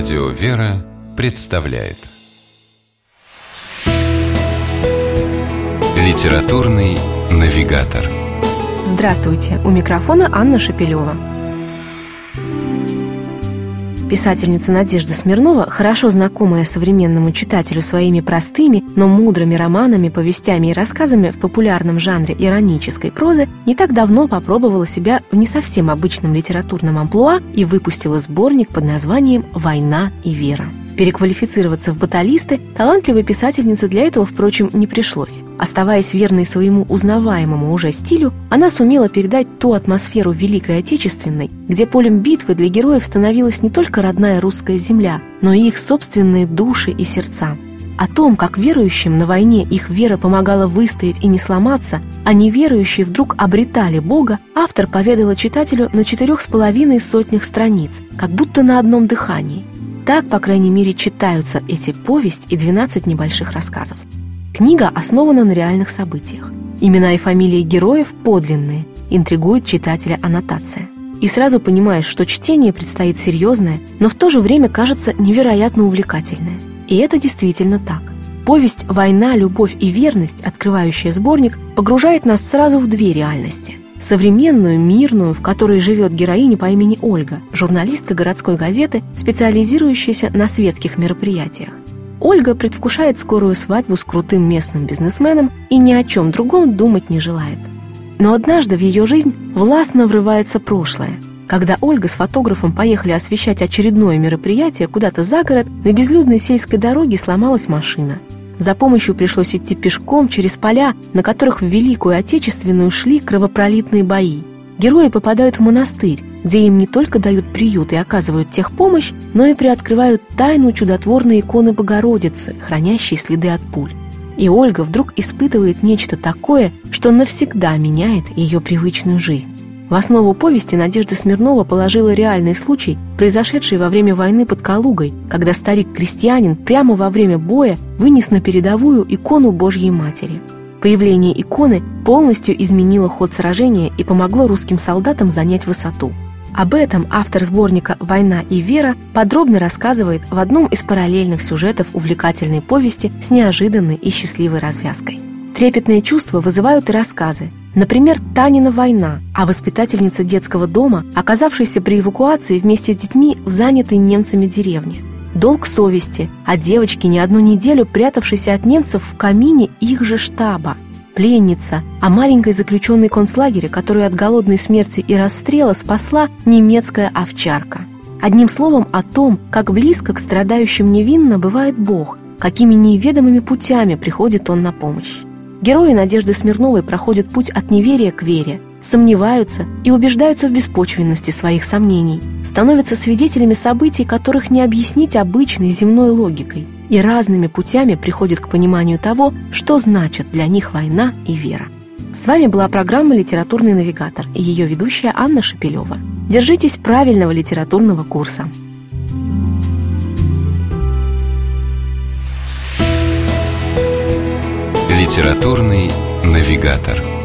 Радио «Вера» представляет Литературный навигатор Здравствуйте! У микрофона Анна Шапилева. Писательница Надежда Смирнова, хорошо знакомая современному читателю своими простыми, но мудрыми романами, повестями и рассказами в популярном жанре иронической прозы, не так давно попробовала себя в не совсем обычном литературном амплуа и выпустила сборник под названием «Война и вера». Переквалифицироваться в баталисты талантливой писательнице для этого, впрочем, не пришлось. Оставаясь верной своему узнаваемому уже стилю, она сумела передать ту атмосферу Великой Отечественной, где полем битвы для героев становилась не только родная русская земля, но и их собственные души и сердца. О том, как верующим на войне их вера помогала выстоять и не сломаться, а неверующие вдруг обретали Бога, автор поведала читателю на четырех с половиной сотнях страниц, как будто на одном дыхании – так, по крайней мере, читаются эти повесть и 12 небольших рассказов. Книга основана на реальных событиях. Имена и фамилии героев подлинные, интригует читателя аннотация. И сразу понимаешь, что чтение предстоит серьезное, но в то же время кажется невероятно увлекательное. И это действительно так. Повесть «Война, любовь и верность», открывающая сборник, погружает нас сразу в две реальности – современную, мирную, в которой живет героиня по имени Ольга, журналистка городской газеты, специализирующаяся на светских мероприятиях. Ольга предвкушает скорую свадьбу с крутым местным бизнесменом и ни о чем другом думать не желает. Но однажды в ее жизнь властно врывается прошлое. Когда Ольга с фотографом поехали освещать очередное мероприятие куда-то за город, на безлюдной сельской дороге сломалась машина – за помощью пришлось идти пешком через поля, на которых в Великую Отечественную шли кровопролитные бои. Герои попадают в монастырь, где им не только дают приют и оказывают техпомощь, но и приоткрывают тайну чудотворной иконы Богородицы, хранящей следы от пуль. И Ольга вдруг испытывает нечто такое, что навсегда меняет ее привычную жизнь. В основу повести Надежда Смирнова положила реальный случай, произошедший во время войны под Калугой, когда старик-крестьянин прямо во время боя вынес на передовую икону Божьей Матери. Появление иконы полностью изменило ход сражения и помогло русским солдатам занять высоту. Об этом автор сборника «Война и вера» подробно рассказывает в одном из параллельных сюжетов увлекательной повести с неожиданной и счастливой развязкой. Трепетные чувства вызывают и рассказы. Например, Танина война, а воспитательница детского дома, оказавшаяся при эвакуации вместе с детьми в занятой немцами деревне. Долг совести, о девочке не одну неделю прятавшейся от немцев в камине их же штаба. Пленница, о маленькой заключенной концлагере, которую от голодной смерти и расстрела спасла немецкая овчарка. Одним словом, о том, как близко к страдающим невинно бывает Бог, какими неведомыми путями приходит Он на помощь. Герои Надежды Смирновой проходят путь от неверия к вере, сомневаются и убеждаются в беспочвенности своих сомнений, становятся свидетелями событий, которых не объяснить обычной земной логикой, и разными путями приходят к пониманию того, что значит для них война и вера. С вами была программа «Литературный навигатор» и ее ведущая Анна Шапилева. Держитесь правильного литературного курса. Литературный навигатор.